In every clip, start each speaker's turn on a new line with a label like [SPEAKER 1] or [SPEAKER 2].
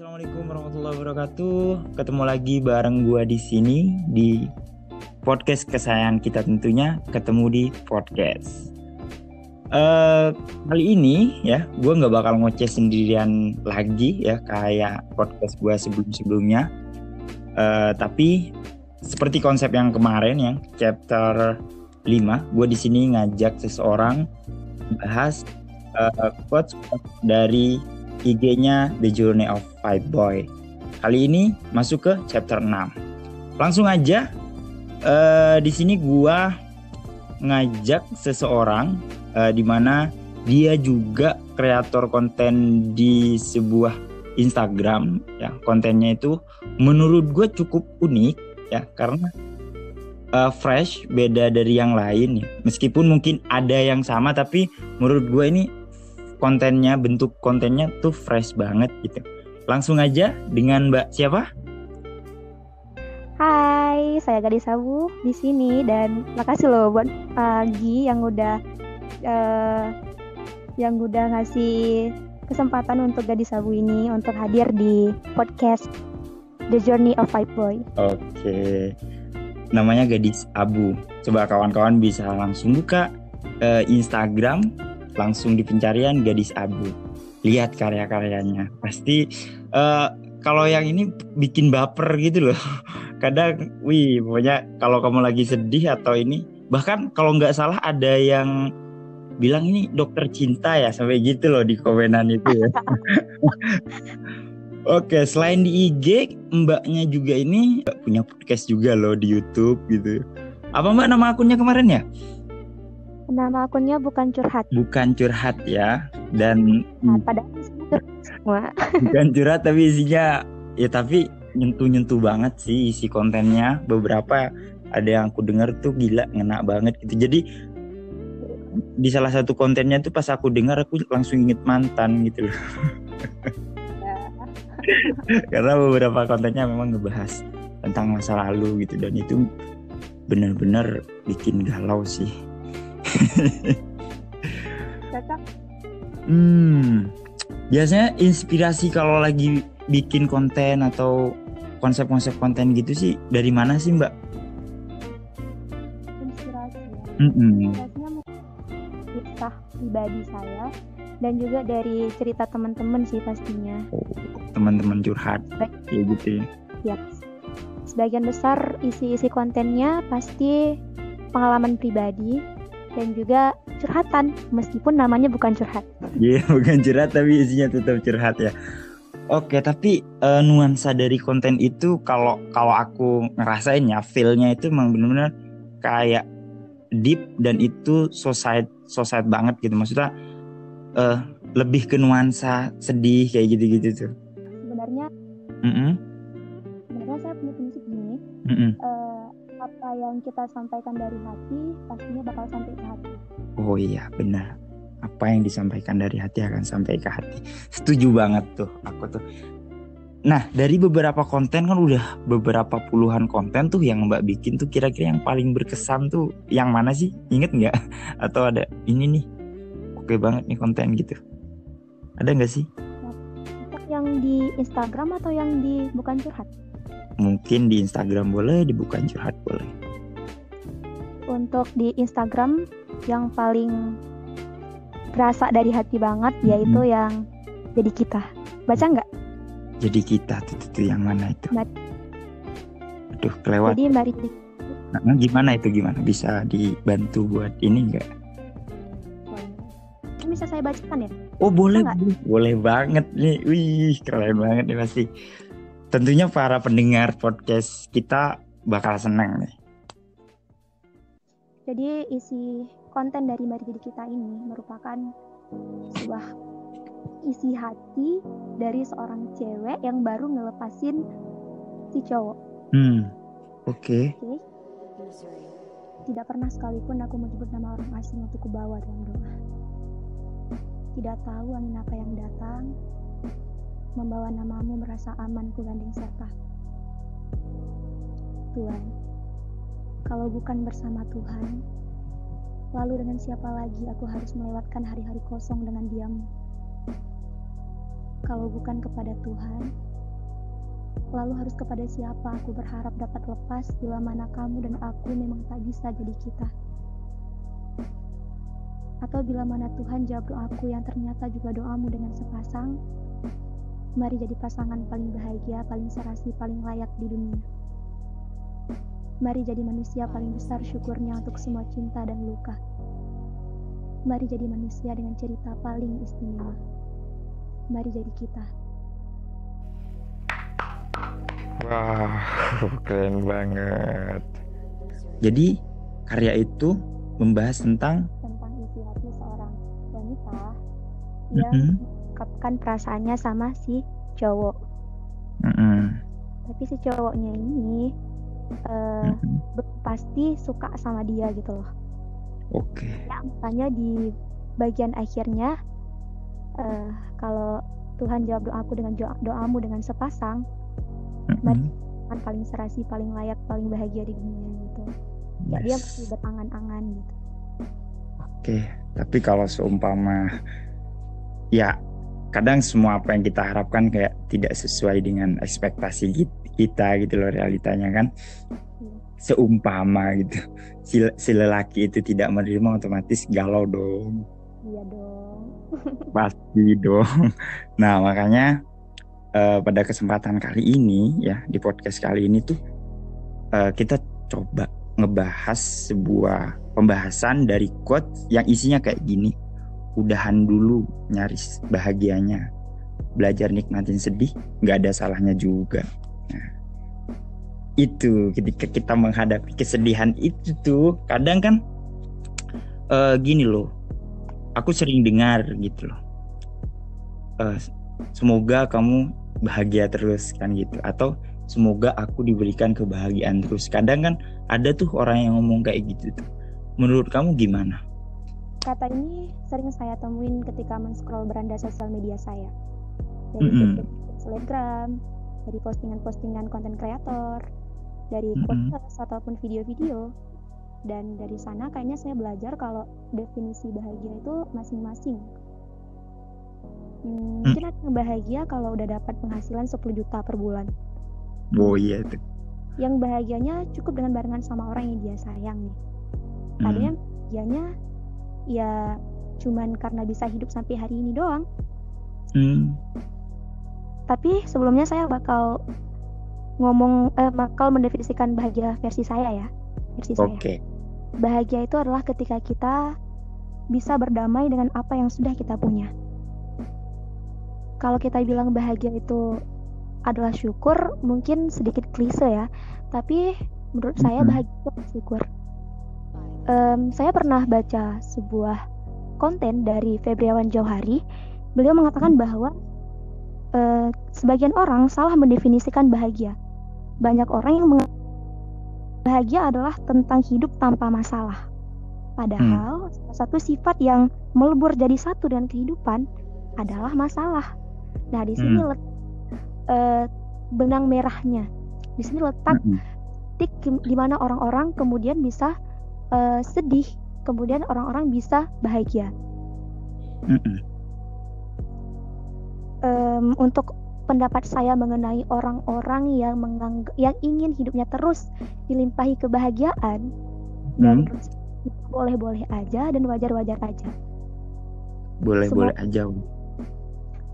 [SPEAKER 1] Assalamualaikum warahmatullahi wabarakatuh. Ketemu lagi bareng gua di sini di podcast kesayangan kita tentunya ketemu di podcast. Uh, kali ini ya, gue nggak bakal ngoceh sendirian lagi ya kayak podcast gue sebelum-sebelumnya. Uh, tapi seperti konsep yang kemarin yang chapter 5, gue di sini ngajak seseorang bahas uh, quotes dari IG-nya The Journey of Five Boy. Kali ini masuk ke chapter 6. Langsung aja uh, di sini gua ngajak seseorang uh, di mana dia juga kreator konten di sebuah Instagram ya kontennya itu menurut gue cukup unik ya karena uh, fresh beda dari yang lain ya meskipun mungkin ada yang sama tapi menurut gue ini kontennya bentuk kontennya tuh fresh banget gitu langsung aja dengan Mbak siapa
[SPEAKER 2] Hai saya Gadis Sabu di sini dan makasih loh buat pagi yang udah uh, yang udah ngasih kesempatan untuk Gadis Sabu ini untuk hadir di podcast The Journey of Five Boy.
[SPEAKER 1] Oke. Namanya Gadis Abu. Coba kawan-kawan bisa langsung buka uh, Instagram langsung di pencarian gadis abu lihat karya-karyanya pasti uh, kalau yang ini bikin baper gitu loh kadang wih pokoknya kalau kamu lagi sedih atau ini bahkan kalau nggak salah ada yang bilang ini dokter cinta ya sampai gitu loh di komenan itu ya Oke, selain di IG, mbaknya juga ini punya podcast juga loh di YouTube gitu. Apa mbak nama akunnya kemarin ya?
[SPEAKER 2] Nama akunnya bukan curhat.
[SPEAKER 1] Bukan curhat ya. Dan
[SPEAKER 2] nah, pada semua.
[SPEAKER 1] bukan curhat tapi isinya ya tapi nyentuh-nyentuh banget sih isi kontennya. Beberapa ada yang aku dengar tuh gila ngena banget gitu. Jadi di salah satu kontennya tuh pas aku dengar aku langsung inget mantan gitu loh. Karena beberapa kontennya memang ngebahas tentang masa lalu gitu dan itu benar-benar bikin galau sih
[SPEAKER 2] Cocok.
[SPEAKER 1] Hmm. Biasanya inspirasi kalau lagi bikin konten atau konsep-konsep konten gitu sih dari mana sih Mbak?
[SPEAKER 2] Inspirasi ya.
[SPEAKER 1] Mm -mm.
[SPEAKER 2] Inspirasinya kisah pribadi saya dan juga dari cerita teman-teman sih pastinya.
[SPEAKER 1] Oh, teman-teman curhat kayak gitu ya.
[SPEAKER 2] Ya. Sebagian besar isi-isi kontennya pasti pengalaman pribadi dan juga curhatan meskipun namanya bukan curhat.
[SPEAKER 1] Iya, yeah, bukan curhat tapi isinya tetap curhat ya. Oke, tapi uh, nuansa dari konten itu kalau kalau aku ngerasain ya, feel-nya itu emang benar-benar kayak deep dan itu society society banget gitu. Maksudnya uh, lebih ke nuansa sedih kayak gitu-gitu tuh.
[SPEAKER 2] Sebenarnya,
[SPEAKER 1] mm -hmm.
[SPEAKER 2] sebenarnya saya punya prinsip gini.
[SPEAKER 1] Mm -hmm.
[SPEAKER 2] uh, apa yang kita sampaikan dari hati pastinya bakal sampai ke hati.
[SPEAKER 1] Oh iya benar. Apa yang disampaikan dari hati akan sampai ke hati. Setuju banget tuh aku tuh. Nah dari beberapa konten kan udah beberapa puluhan konten tuh yang Mbak bikin tuh kira-kira yang paling berkesan tuh yang mana sih? Ingat nggak? Atau ada ini nih oke banget nih konten gitu. Ada nggak sih?
[SPEAKER 2] Yang di Instagram atau yang di bukan curhat?
[SPEAKER 1] Mungkin di Instagram boleh, di bukan curhat boleh.
[SPEAKER 2] Untuk di Instagram yang paling berasa dari hati banget yaitu hmm. yang jadi kita. Baca nggak?
[SPEAKER 1] Jadi kita tuh, tuh, yang mana itu? Mbak. Aduh, kelewat.
[SPEAKER 2] Jadi Mbak Riti.
[SPEAKER 1] Nah, gimana itu gimana? Bisa dibantu buat ini nggak?
[SPEAKER 2] Bisa saya bacakan ya?
[SPEAKER 1] Oh boleh, boleh, boleh banget nih. Wih, keren banget nih pasti tentunya para pendengar podcast kita bakal senang nih.
[SPEAKER 2] Jadi isi konten dari Mari Jadi Kita ini merupakan sebuah isi hati dari seorang cewek yang baru ngelepasin si cowok.
[SPEAKER 1] Hmm, oke. Okay.
[SPEAKER 2] Okay. Tidak pernah sekalipun aku menyebut nama orang asing untuk kubawa dalam doa. Tidak tahu angin apa yang datang, membawa namamu merasa aman ku gandeng serta. Tuhan, kalau bukan bersama Tuhan, lalu dengan siapa lagi aku harus melewatkan hari-hari kosong dengan diam? Kalau bukan kepada Tuhan, Lalu harus kepada siapa aku berharap dapat lepas bila mana kamu dan aku memang tak bisa jadi kita. Atau bila mana Tuhan jawab doaku yang ternyata juga doamu dengan sepasang, mari jadi pasangan paling bahagia, paling serasi, paling layak di dunia. Mari jadi manusia paling besar syukurnya untuk semua cinta dan luka. Mari jadi manusia dengan cerita paling istimewa. Mari jadi kita.
[SPEAKER 3] Wah, keren banget.
[SPEAKER 1] Jadi karya itu membahas tentang
[SPEAKER 2] Tentang isi hati seorang wanita yang mengungkapkan perasaannya sama si cowok.
[SPEAKER 1] Mm-mm.
[SPEAKER 2] Tapi si cowoknya ini eh,
[SPEAKER 1] Mm-mm.
[SPEAKER 2] belum pasti suka sama dia gitu loh.
[SPEAKER 1] Oke.
[SPEAKER 2] Ya, makanya di bagian akhirnya eh, kalau Tuhan jawab doaku dengan doa- doamu dengan sepasang.
[SPEAKER 1] Mm-mm.
[SPEAKER 2] kan paling serasi, paling layak, paling bahagia di dunia gitu. Ya, dia masih berangan-angan gitu.
[SPEAKER 1] Oke, tapi kalau seumpama ya kadang semua apa yang kita harapkan kayak tidak sesuai dengan ekspektasi kit- kita gitu loh realitanya kan. Seumpama gitu. Si, si lelaki itu tidak menerima otomatis galau dong.
[SPEAKER 2] Iya dong.
[SPEAKER 1] Pasti dong. Nah, makanya eh, pada kesempatan kali ini ya di podcast kali ini tuh eh, kita coba ngebahas sebuah pembahasan dari quote yang isinya kayak gini. Udahan dulu nyaris bahagianya. Belajar nikmatin sedih nggak ada salahnya juga. Nah, itu ketika kita menghadapi kesedihan itu tuh kadang kan eh, gini loh. Aku sering dengar gitu loh. Eh, semoga kamu bahagia terus kan gitu atau semoga aku diberikan kebahagiaan terus kadang kan ada tuh orang yang ngomong kayak gitu tuh menurut kamu gimana
[SPEAKER 2] Kata ini sering saya temuin ketika men-scroll beranda sosial media saya. Dari
[SPEAKER 1] Mm-mm.
[SPEAKER 2] feed Instagram, dari postingan-postingan konten kreator, dari
[SPEAKER 1] Mm-mm.
[SPEAKER 2] podcast ataupun video-video. Dan dari sana kayaknya saya belajar kalau definisi bahagia itu masing-masing. Hmm, mungkin ada yang bahagia kalau udah dapat penghasilan 10 juta per bulan.
[SPEAKER 1] oh iya
[SPEAKER 2] Yang bahagianya cukup dengan barengan sama orang yang dia sayang nih. Ada
[SPEAKER 1] Hmm.
[SPEAKER 2] yang bahagianya ya cuman karena bisa hidup sampai hari ini doang.
[SPEAKER 1] Hmm.
[SPEAKER 2] Tapi sebelumnya saya bakal ngomong eh, bakal mendefinisikan bahagia versi saya ya. Versi saya.
[SPEAKER 1] oke
[SPEAKER 2] Bahagia itu adalah ketika kita bisa berdamai dengan apa yang sudah kita punya. Kalau kita bilang bahagia itu adalah syukur, mungkin sedikit klise ya. Tapi menurut saya
[SPEAKER 1] Mhm.
[SPEAKER 2] bahagia itu bersyukur. Em, saya pernah baca sebuah konten dari Febriawan Jauhari. Beliau mengatakan bahwa eh, sebagian orang salah mendefinisikan bahagia. Banyak orang yang bahagia adalah tentang hidup tanpa masalah. Padahal salah satu sifat yang melebur jadi satu dengan kehidupan adalah masalah. Nah, di sini
[SPEAKER 1] Hmm.
[SPEAKER 2] let, eh, benang merahnya. Di sini letak titik di- di mana orang-orang kemudian bisa eh, sedih, kemudian orang-orang bisa bahagia.
[SPEAKER 1] Mm-mm.
[SPEAKER 2] Em, untuk pendapat saya mengenai orang-orang yang menganggap yang ingin hidupnya terus dilimpahi kebahagiaan itu boleh-boleh aja dan wajar-wajar aja.
[SPEAKER 1] boleh
[SPEAKER 2] Semua-
[SPEAKER 1] boleh aja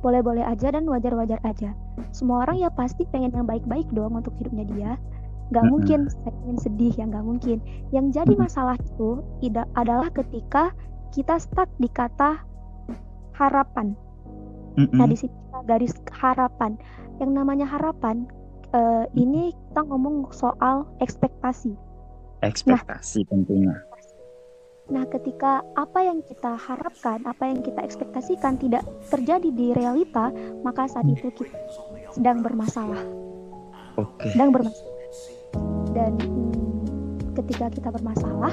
[SPEAKER 2] Boleh-boleh aja dan wajar-wajar aja. Semua orang ya pasti pengen yang baik-baik dong untuk hidupnya dia. Gak
[SPEAKER 1] Mm-mm.
[SPEAKER 2] mungkin saya ingin sedih ya nggak mungkin. Yang jadi masalah itu adalah ketika kita stuck di kata harapan.
[SPEAKER 1] Mm-mm.
[SPEAKER 2] Nah, di sini garis harapan. Yang namanya harapan eh, ini kita ngomong soal ekspektasi.
[SPEAKER 1] ekspektasi tentunya
[SPEAKER 2] Nah, ketika apa yang kita harapkan, apa yang kita ekspektasikan tidak terjadi di realita, maka saat itu kita sedang bermasalah,
[SPEAKER 1] oke
[SPEAKER 2] sedang bermasalah. Dan hmm, ketika kita bermasalah,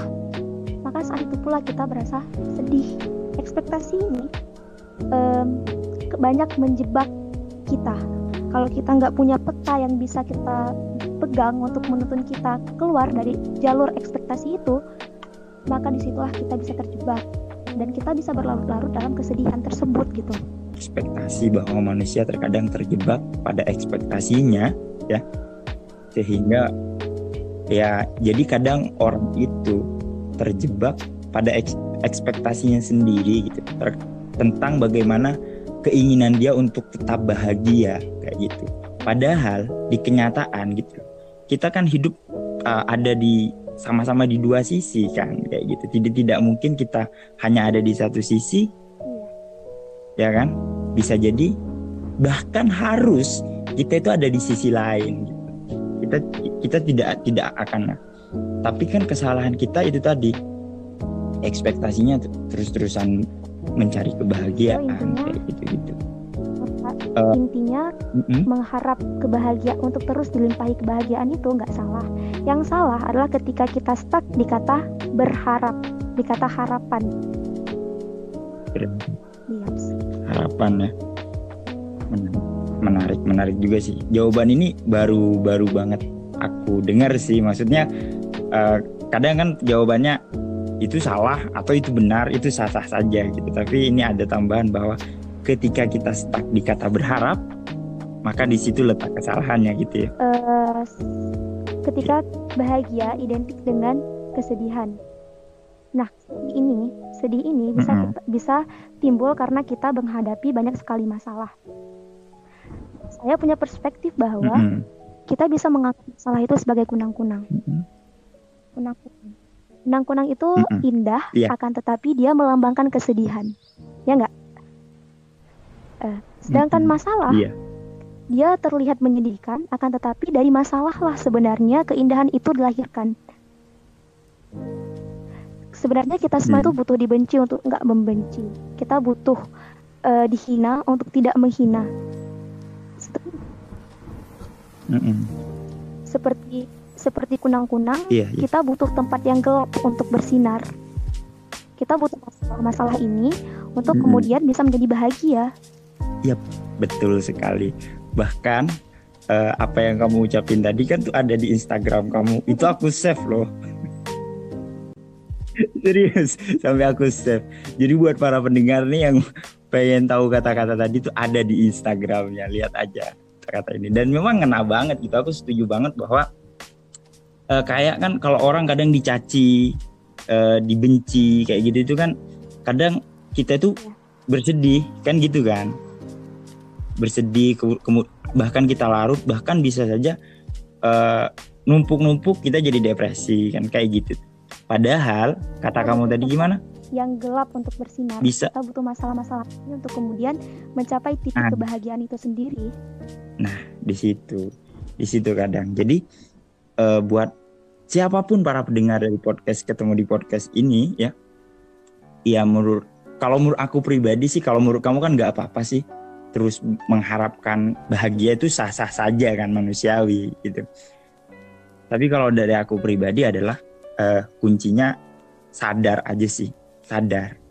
[SPEAKER 2] maka saat itu pula kita berasa sedih. Ekspektasi ini ke- banyak menjebak kita. Kalau kita nggak punya peta yang bisa kita pegang untuk menuntun kita keluar dari jalur ekspektasi itu, maka di situlah kita bisa terjebak dan kita bisa berlarut-larut dalam kesedihan tersebut gitu.
[SPEAKER 1] ekspektasi bahwa manusia terkadang terjebak pada ekspektasinya ya sehingga ya jadi kadang orang itu terjebak pada eks- ekspektasinya sendiri gitu tentang bagaimana keinginan dia untuk tetap bahagia kayak gitu padahal di kenyataan gitu kita kan hidup uh, ada di sama-sama di dua sisi kan kayak gitu tidak tidak mungkin kita hanya ada di satu sisi
[SPEAKER 2] Iya.
[SPEAKER 1] ya kan bisa jadi bahkan harus kita itu ada di sisi lain gitu. Kita kita tidak tidak akan tapi kan kesalahan kita itu tadi ekspektasinya terus-terusan mencari kebahagiaan
[SPEAKER 2] Oh, intinya-
[SPEAKER 1] kayak gitu-gitu
[SPEAKER 2] Maka intinya
[SPEAKER 1] Mm-mm.
[SPEAKER 2] mengharap kebahagiaan untuk terus dilimpahi kebahagiaan itu nggak salah. Yang salah adalah ketika kita stuck di kata berharap, di kata harapan. Iya.
[SPEAKER 1] harapan ya menarik menarik juga sih jawaban ini baru baru banget aku dengar sih maksudnya eh, kadang kan jawabannya itu salah atau itu benar itu sah sah saja gitu tapi ini ada tambahan bahwa ketika kita stuck di kata berharap maka di situ letak kesalahannya gitu ya
[SPEAKER 2] Eh, ketika bahagia identik dengan kesedihan. Nah, ini, sedih ini bisa
[SPEAKER 1] Mm-mm.
[SPEAKER 2] kita- bisa timbul karena kita menghadapi banyak sekali masalah. Saya punya perspektif bahwa
[SPEAKER 1] Mm-mm.
[SPEAKER 2] kita bisa menganggap masalah itu sebagai kunang-kunang. Kunang-kunang. Kunang-kunang itu
[SPEAKER 1] Mm-mm.
[SPEAKER 2] indah,
[SPEAKER 1] Iya.
[SPEAKER 2] akan tetapi dia melambangkan kesedihan. Ya enggak? Eh, sedangkan
[SPEAKER 1] Mm-mm.
[SPEAKER 2] masalah
[SPEAKER 1] iya
[SPEAKER 2] dia terlihat menyedihkan, akan tetapi dari masalah lah sebenarnya keindahan itu dilahirkan. Sebenarnya kita semua
[SPEAKER 1] Hmm.
[SPEAKER 2] itu butuh dibenci untuk nggak membenci. Kita butuh eh, dihina untuk tidak menghina. Seperti-
[SPEAKER 1] Mm-mm.
[SPEAKER 2] Seperti seperti kunang-kunang,
[SPEAKER 1] iya iya
[SPEAKER 2] kita butuh tempat yang gelap untuk bersinar. Kita butuh masalah-masalah ini untuk
[SPEAKER 1] Mm-mm.
[SPEAKER 2] kemudian bisa menjadi bahagia.
[SPEAKER 1] Betul sekali. Bahkan eh, apa yang kamu ucapin tadi kan tuh ada di Instagram kamu. Itu aku save loh. Serius, sampai aku save. Jadi buat para pendengar nih yang pengen tahu kata-kata tadi tuh ada di Instagramnya. Lihat aja kata-kata ini. Dan memang ngena banget gitu. Aku setuju banget bahwa eh, kayak kan kalau orang kadang dicaci, eh, dibenci kayak gitu itu kan kadang kita tuh bersedih kan gitu kan bersedih ke- kemu- bahkan kita larut bahkan bisa saja eh, numpuk-numpuk kita jadi depresi kan kayak gitu padahal kata kamu tadi gimana
[SPEAKER 2] yang gelap untuk bersinar.
[SPEAKER 1] Bisa.
[SPEAKER 2] Kita butuh masalah-masalah ini untuk kemudian mencapai titik
[SPEAKER 1] Ah.
[SPEAKER 2] kebahagiaan itu sendiri.
[SPEAKER 1] di situ di situ kadang jadi eh, buat siapa pun para pendengar dari podcast ketemu di podcast ini ya ya menurut kalau menurut aku pribadi sih kalau menurut kamu kan nggak apa-apa sih terus mengharapkan bahagia itu sah-sah saja kan manusiawi gitu tapi kalau dari aku pribadi adalah eh, kuncinya sadar aja sih sadar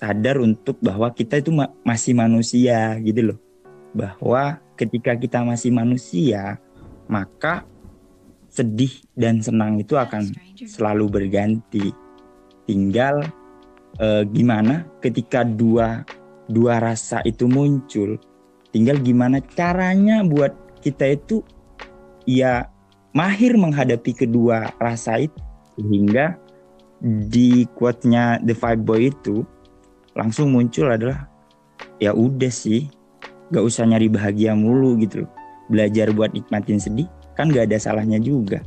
[SPEAKER 1] sadar untuk bahwa kita itu ma- masih manusia gitu loh bahwa ketika kita masih manusia, maka sedih dan senang itu akan selalu berganti. Tinggal eh, gimana ketika dua dua rasa itu muncul, tinggal gimana caranya buat kita itu ya mahir menghadapi kedua rasa itu sehingga di quote-nya The Five Boy itu langsung muncul adalah ya udah sih gak usah nyari bahagia mulu gitu loh. Belajar buat nikmatin sedih kan gak ada salahnya juga.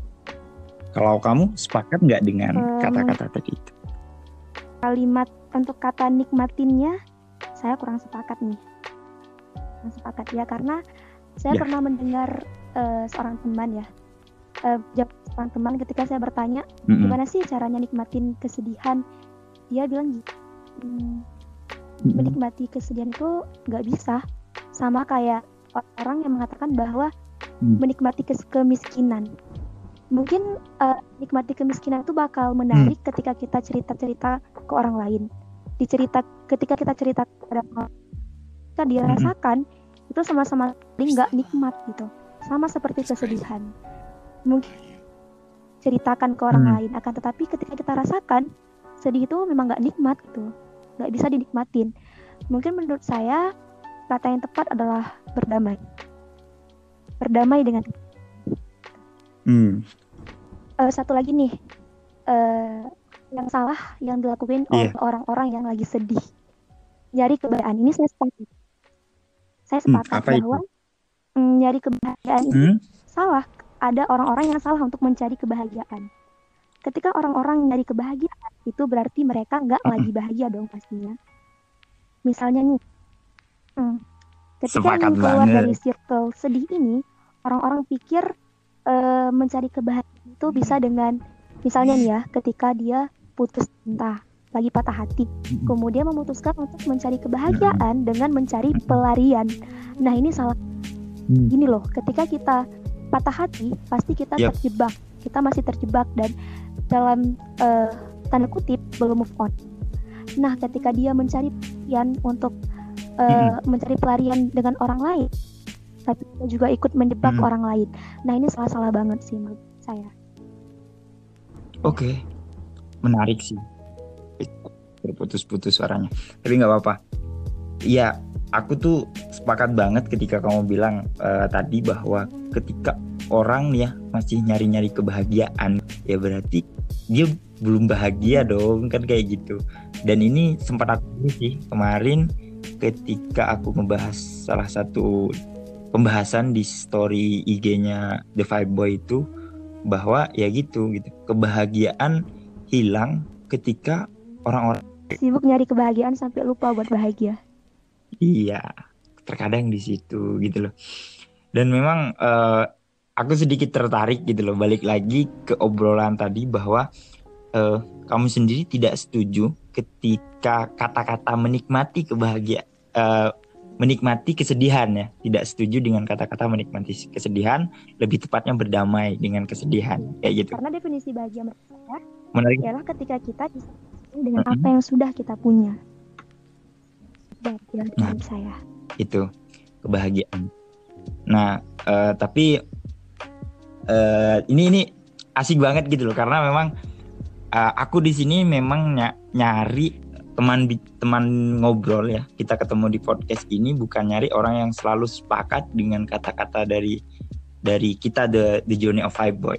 [SPEAKER 1] Kalau kamu sepakat nggak dengan
[SPEAKER 2] Em.
[SPEAKER 1] kata-kata tadi itu?
[SPEAKER 2] Kalimat untuk kata nikmatinnya saya kurang sepakat nih. Kurang sepakat ya karena saya
[SPEAKER 1] Ya.
[SPEAKER 2] pernah mendengar eh, seorang teman ya. Eh, jawab seorang teman ketika saya bertanya
[SPEAKER 1] Mm-mm.
[SPEAKER 2] gimana sih caranya nikmatin kesedihan, dia bilang gitu. "Hmm,
[SPEAKER 1] Mm-mm.
[SPEAKER 2] menikmati kesedihan itu nggak bisa sama kayak orang yang mengatakan bahwa
[SPEAKER 1] Hmm.
[SPEAKER 2] menikmati kes- kemiskinan mungkin eh, nikmati kemiskinan itu bakal menarik
[SPEAKER 1] Hmm.
[SPEAKER 2] ketika kita cerita-cerita ke orang lain dicerita ketika kita cerita kepada orang kita
[SPEAKER 1] Hmm.
[SPEAKER 2] dirasakan itu sama-sama nggak nikmat gitu sama seperti kesedihan mungkin ceritakan ke orang
[SPEAKER 1] Hmm.
[SPEAKER 2] lain akan tetapi ketika kita rasakan sedih itu memang nggak nikmat gitu nggak bisa dinikmatin mungkin menurut saya kata yang tepat adalah berdamai berdamai dengan
[SPEAKER 1] Hmm.
[SPEAKER 2] Eh, satu lagi nih eh yang salah yang dilakukan oleh
[SPEAKER 1] Iya.
[SPEAKER 2] orang-orang yang lagi sedih nyari kebahagiaan ini saya sepakat saya
[SPEAKER 1] Hmm,
[SPEAKER 2] sepakat
[SPEAKER 1] itu?
[SPEAKER 2] bahwa mm, nyari kebahagiaan ini
[SPEAKER 1] Hmm?
[SPEAKER 2] salah ada orang-orang yang salah untuk mencari kebahagiaan. Ketika orang-orang nyari kebahagiaan itu berarti mereka nggak lagi bahagia dong pastinya. Misalnya nih hmm, ketika
[SPEAKER 1] Sepakat
[SPEAKER 2] ingin keluar
[SPEAKER 1] banget.
[SPEAKER 2] dari circle sedih ini orang-orang pikir eh, mencari kebahagiaan itu bisa dengan misalnya nih ya ketika dia putus cinta lagi patah hati. Kemudian memutuskan untuk mencari kebahagiaan dengan mencari pelarian. Nah ini salah.
[SPEAKER 1] Hmm.
[SPEAKER 2] gini loh ketika kita patah hati pasti kita
[SPEAKER 1] Yap.
[SPEAKER 2] terjebak kita masih terjebak dan dalam eh, tanda kutip belum move on nah ketika dia mencari pelarian untuk eh, mencari pelarian dengan orang lain tapi kita juga ikut menjebak
[SPEAKER 1] Mm.
[SPEAKER 2] orang lain nah ini salah-salah banget sih menurut saya
[SPEAKER 1] Oke, menarik sih. Berputus-putus suaranya, tapi nggak apa-apa. Iya, aku tuh sepakat banget ketika kamu bilang eh, tadi bahwa ketika orang ya masih nyari-nyari kebahagiaan, ya berarti dia belum bahagia dong, kan kayak gitu. Dan ini sempat aku sih kemarin ketika aku membahas salah satu pembahasan di story IG-nya The Five Boy itu bahwa ya gitu gitu kebahagiaan hilang ketika orang-orang
[SPEAKER 2] sibuk nyari kebahagiaan sampai lupa buat bahagia
[SPEAKER 1] iya terkadang di situ gitu loh. Dan memang eh, aku sedikit tertarik gitu loh balik lagi ke obrolan tadi bahwa eh, kamu sendiri tidak setuju ketika kata-kata menikmati kebahagiaan eh, menikmati kesedihan ya. Tidak setuju dengan kata-kata menikmati kesedihan lebih tepatnya berdamai dengan kesedihan kayak gitu.
[SPEAKER 2] Karena definisi bahagia menurut saya
[SPEAKER 1] menarik.
[SPEAKER 2] ialah ketika kita dengan
[SPEAKER 1] Mm-mm.
[SPEAKER 2] apa yang sudah kita punya bahagia
[SPEAKER 1] Nah.
[SPEAKER 2] saya
[SPEAKER 1] itu kebahagiaan. Nah, eh, tapi eh, ini ini asik banget gitu loh karena memang eh, aku di sini memang ny- nyari teman teman ngobrol ya. Kita ketemu di podcast ini bukan nyari orang yang selalu sepakat dengan kata-kata dari dari kita the the journey of five boy.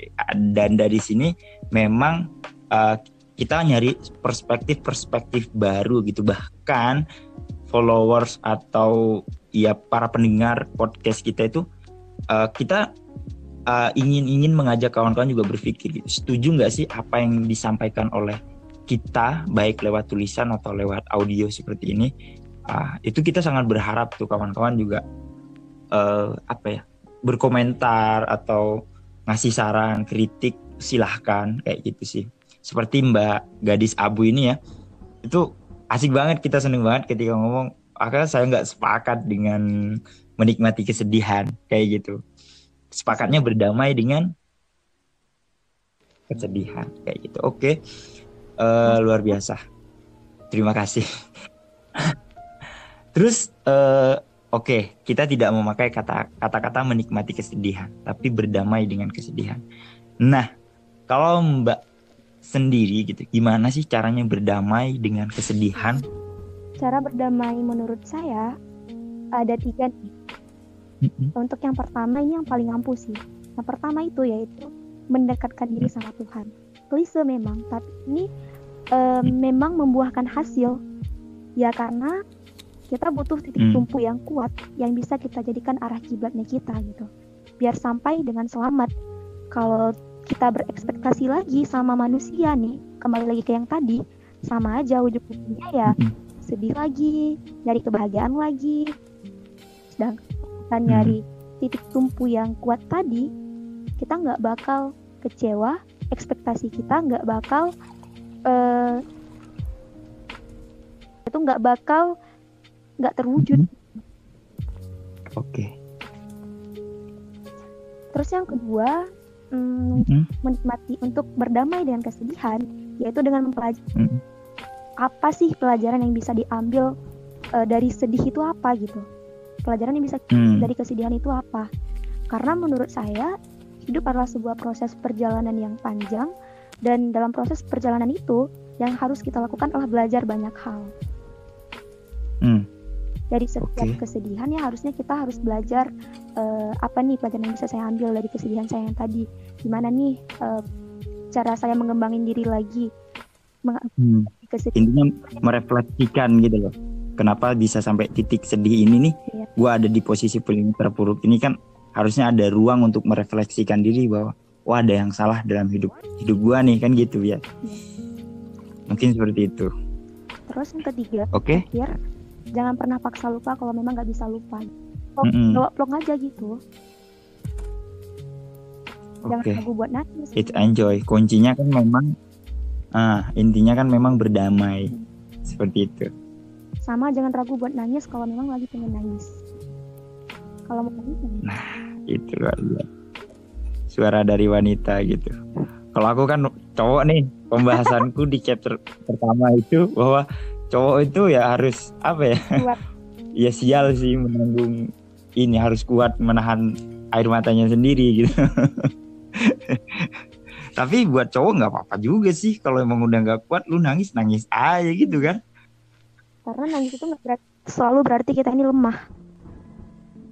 [SPEAKER 1] Dan dari sini memang eh, kita nyari perspektif-perspektif baru gitu bahkan followers atau ya para pendengar podcast kita itu uh, kita uh, ingin ingin mengajak kawan-kawan juga berpikir gitu. Setuju nggak sih apa yang disampaikan oleh kita baik lewat tulisan atau lewat audio seperti ini? Ah, itu kita sangat berharap tuh kawan-kawan juga uh, apa ya berkomentar atau ngasih saran, kritik silahkan kayak gitu sih. Seperti Mbak Gadis Abu ini ya, itu asik banget kita seneng banget ketika ngomong. Akhirnya saya nggak sepakat dengan menikmati kesedihan kayak gitu. Sepakatnya berdamai dengan kesedihan kayak gitu. Oke. Eh, luar biasa. Terima kasih. Terus eh, oke kita tidak memakai kata kata-kata menikmati kesedihan tapi berdamai dengan kesedihan. Nah kalau mbak sendiri gitu gimana sih caranya berdamai dengan kesedihan
[SPEAKER 2] cara berdamai menurut saya ada tiga nih. Untuk yang pertama ini yang paling ampuh sih. Yang pertama itu yaitu mendekatkan diri sama Tuhan. Klise memang, tapi ini eh, memang membuahkan hasil. Ya karena kita butuh titik
[SPEAKER 1] Hmm.
[SPEAKER 2] tumpu yang kuat yang bisa kita jadikan arah kiblatnya kita gitu. Biar sampai dengan selamat. Kalau kita berekspektasi lagi sama manusia nih, kembali lagi ke yang tadi, sama aja ujung-ujungnya ya. Sedih lagi, nyari kebahagiaan lagi. Sedangkan kita nyari titik tumpu yang kuat tadi, kita nggak bakal kecewa, ekspektasi kita nggak bakal eh itu nggak bakal nggak terwujud.
[SPEAKER 1] oke.
[SPEAKER 2] Terus yang kedua, mm,
[SPEAKER 1] Mm-mm.
[SPEAKER 2] menikmati untuk berdamai dengan kesedihan, yaitu dengan mempelajari
[SPEAKER 1] Mm.
[SPEAKER 2] apa sih pelajaran yang bisa diambil eh, dari sedih itu apa gitu. Pelajaran yang bisa
[SPEAKER 1] Hmm.
[SPEAKER 2] dari kesedihan itu apa? Karena menurut saya hidup adalah sebuah proses perjalanan yang panjang dan dalam proses perjalanan itu yang harus kita lakukan adalah belajar banyak hal.
[SPEAKER 1] Hmm.
[SPEAKER 2] Dari setiap
[SPEAKER 1] Oke.
[SPEAKER 2] kesedihan ya harusnya kita harus belajar eh, apa nih pelajaran yang bisa saya ambil dari kesedihan saya yang tadi gimana nih eh, cara saya mengembangin diri lagi Meng-
[SPEAKER 1] Hmm.
[SPEAKER 2] kesedihan
[SPEAKER 1] Intinya merefleksikan gitu loh. Kenapa bisa sampai titik sedih ini nih?
[SPEAKER 2] Iya.
[SPEAKER 1] Gua ada di posisi paling terpuruk ini kan harusnya ada ruang untuk merefleksikan diri bahwa wah ada yang salah dalam hidup hidup gua nih kan gitu ya. Mungkin seperti itu.
[SPEAKER 2] terus yang ketiga
[SPEAKER 1] Oke.
[SPEAKER 2] terakhir jangan pernah paksa lupa kalau memang nggak bisa lupa Plong-
[SPEAKER 1] Mm-mm.
[SPEAKER 2] bawa plong aja gitu jangan
[SPEAKER 1] Oke.
[SPEAKER 2] ragu buat nangis
[SPEAKER 1] It's enjoy. Kuncinya kan memang ah intinya kan memang berdamai. Seperti itu.
[SPEAKER 2] sama jangan ragu buat nangis kalau memang lagi pengen nangis kalau mau nangis nangis.
[SPEAKER 1] itu luar biasa. suara dari wanita gitu kalau aku kan cowok nih pembahasanku di chapter pertama itu bahwa cowok itu ya harus apa ya
[SPEAKER 2] Kuat.
[SPEAKER 1] ya sial sih menanggung ini harus kuat menahan air matanya sendiri gitu tapi buat cowok nggak apa-apa juga sih kalau emang udah nggak kuat lu nangis nangis aja gitu kan
[SPEAKER 2] karena nangis itu nggak berarti selalu berarti kita ini lemah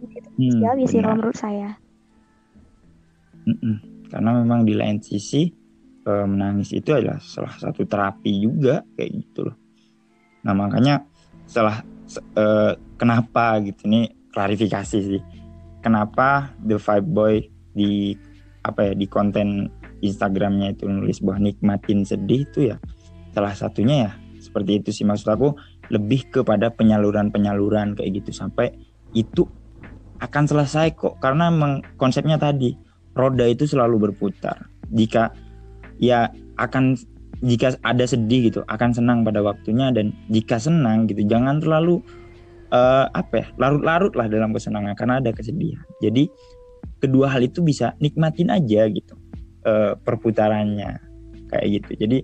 [SPEAKER 2] itu
[SPEAKER 1] Hmm,
[SPEAKER 2] sekali sih
[SPEAKER 1] benar.
[SPEAKER 2] kalau menurut saya
[SPEAKER 1] Mm-mm. Karena memang di lain sisi eh, menangis itu adalah salah satu terapi juga kayak gitu loh. Nah makanya setelah se- eh, kenapa gitu nih klarifikasi sih. Kenapa The Five Boy di apa ya di konten Instagramnya itu nulis bahwa nikmatin sedih itu ya salah satunya ya seperti itu sih maksud aku lebih kepada penyaluran-penyaluran kayak gitu sampai itu akan selesai kok karena emang konsepnya tadi roda itu selalu berputar. Jika ya akan jika ada sedih gitu akan senang pada waktunya dan jika senang gitu jangan terlalu eh, apa ya larut-larut lah dalam kesenangan karena ada kesedihan. Jadi kedua hal itu bisa nikmatin aja gitu eh, perputarannya kayak gitu. Jadi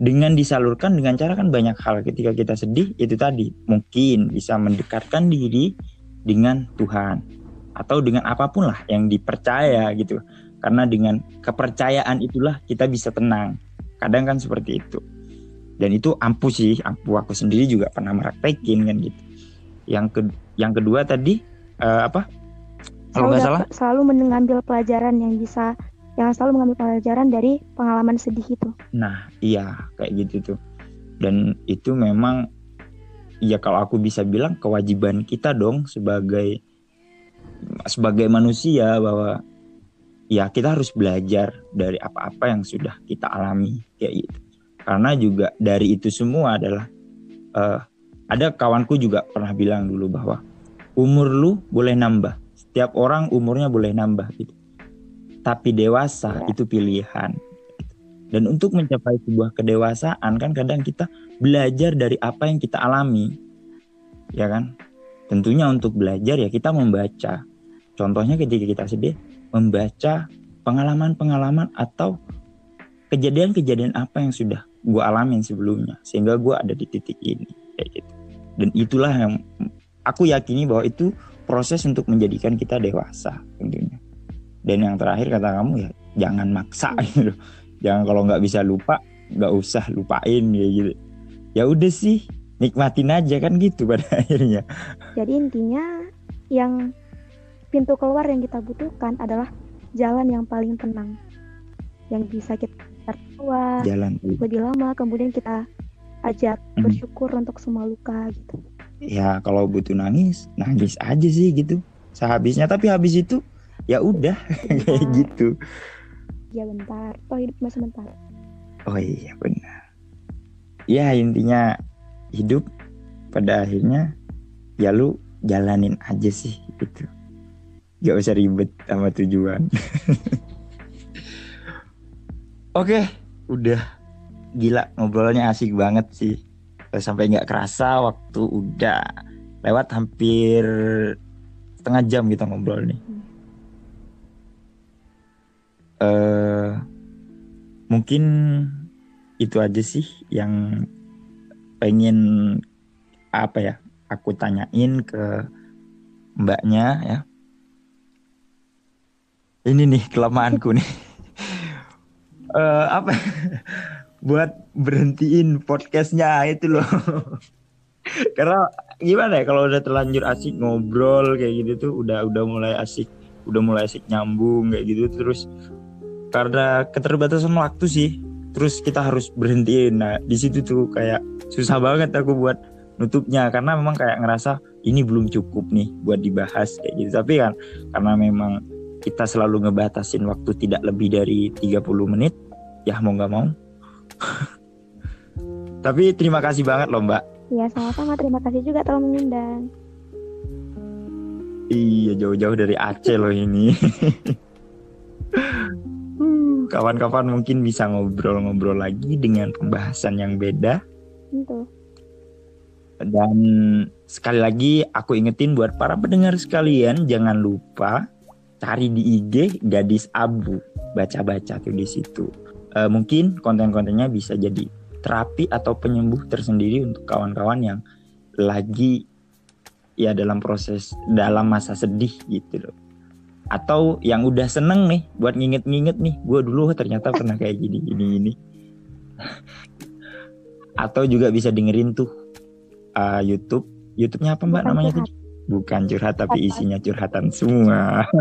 [SPEAKER 1] dengan disalurkan dengan cara kan banyak hal ketika kita sedih itu tadi mungkin bisa mendekatkan diri dengan Tuhan atau dengan apa pun lah yang dipercaya gitu karena dengan kepercayaan itulah kita bisa tenang kadang kan seperti itu. Dan itu ampuh sih ampuh. Aku sendiri juga pernah meraktekin kan gitu. Yang ke yang kedua tadi eh, apa? Kalau nggak salah?
[SPEAKER 2] selalu mengambil pelajaran yang bisa yang selalu mengambil pelajaran dari pengalaman sedih itu.
[SPEAKER 1] Nah, iya kayak gitu tuh. Dan itu memang ya kalau aku bisa bilang kewajiban kita dong sebagai sebagai manusia bahwa ya kita harus belajar dari apa-apa yang sudah kita alami kayak gitu. Karena juga dari itu semua adalah eh, ada kawanku juga pernah bilang dulu bahwa umur lu boleh nambah. Setiap orang umurnya boleh nambah gitu. Tapi dewasa
[SPEAKER 2] Ya.
[SPEAKER 1] itu pilihan. Dan untuk mencapai sebuah kedewasaan kan kadang kita belajar dari apa yang kita alami. Ya kan? Tentunya untuk belajar ya kita membaca. Contohnya ketika kita sedih, membaca pengalaman-pengalaman atau kejadian-kejadian apa yang sudah gue alamin sebelumnya. Sehingga gue ada di titik ini. Kayak gitu. Dan itulah yang aku yakini bahwa itu proses untuk menjadikan kita dewasa tentunya. Dan yang terakhir kata kamu ya jangan maksa gitu jangan kalau nggak bisa lupa nggak usah lupain ya gitu ya udah sih nikmatin aja kan gitu pada akhirnya
[SPEAKER 2] jadi intinya yang pintu keluar yang kita butuhkan adalah jalan yang paling tenang yang bisa kita tertawa
[SPEAKER 1] jalan.
[SPEAKER 2] lebih lama kemudian kita ajak
[SPEAKER 1] Hmm.
[SPEAKER 2] bersyukur untuk semua luka gitu.
[SPEAKER 1] Ya kalau butuh nangis nangis aja sih gitu. Sehabisnya tapi habis itu ya udah kayak
[SPEAKER 2] Bentar,
[SPEAKER 1] gitu.
[SPEAKER 2] Ya bentar. Toh hidup cuma sebentar.
[SPEAKER 1] Oh iya benar. Ya intinya hidup pada akhirnya ya lu jalanin aja sih gitu gak usah ribet sama tujuan. Oke udah. Gila ngobrolnya asik banget sih. Sampai nggak kerasa waktu udah lewat hampir setengah jam kita ngobrol nih. Eh mungkin itu aja sih yang pengen apa ya aku tanyain ke mbaknya ya ini nih kelemahanku nih. Eh apa? Buat berhentiin podcastnya itu loh. Karena gimana ya kalau udah terlanjur asik ngobrol kayak gitu tuh udah udah mulai asik udah mulai asik nyambung kayak gitu terus karena keterbatasan waktu sih terus kita harus berhentiin. Nah di situ tuh kayak susah banget aku buat nutupnya karena memang kayak ngerasa ini belum cukup nih buat dibahas kayak gitu. Tapi kan karena memang kita selalu ngebatasin waktu tidak lebih dari 30 menit ya mau nggak mau tapi terima kasih banget loh mbak
[SPEAKER 2] Ya sama-sama terima kasih juga telah mengundang.
[SPEAKER 1] Iya jauh-jauh dari Aceh loh ini. Kawan-kawan mungkin bisa ngobrol-ngobrol lagi dengan pembahasan yang beda.
[SPEAKER 2] Tentu.
[SPEAKER 1] Dan sekali lagi aku ingetin buat para pendengar sekalian jangan lupa cari di IG gadis abu. Baca-baca tuh di situ. Uh, mungkin konten-kontennya bisa jadi terapi atau penyembuh tersendiri untuk kawan-kawan yang lagi ya dalam proses dalam masa sedih gitu loh. Atau yang udah seneng nih buat nginget-nginget nih gue dulu ternyata pernah kayak gini gini gini atau juga bisa dengerin tuh uh, YouTube. YouTube-nya apa mbak bukan namanya tuh bukan curhat tapi isinya curhatan semua.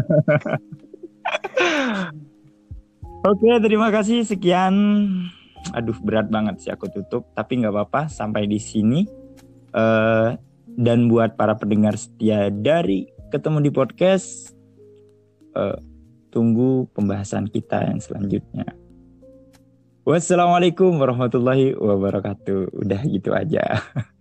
[SPEAKER 1] Oke, terima kasih. Sekian. Aduh berat banget sih aku tutup tapi nggak apa-apa. Sampai di sini. Uh, dan buat para pendengar setia dari ketemu di podcast uh, tunggu pembahasan kita yang selanjutnya. Wassalamualaikum warahmatullahi wabarakatuh. Udah gitu aja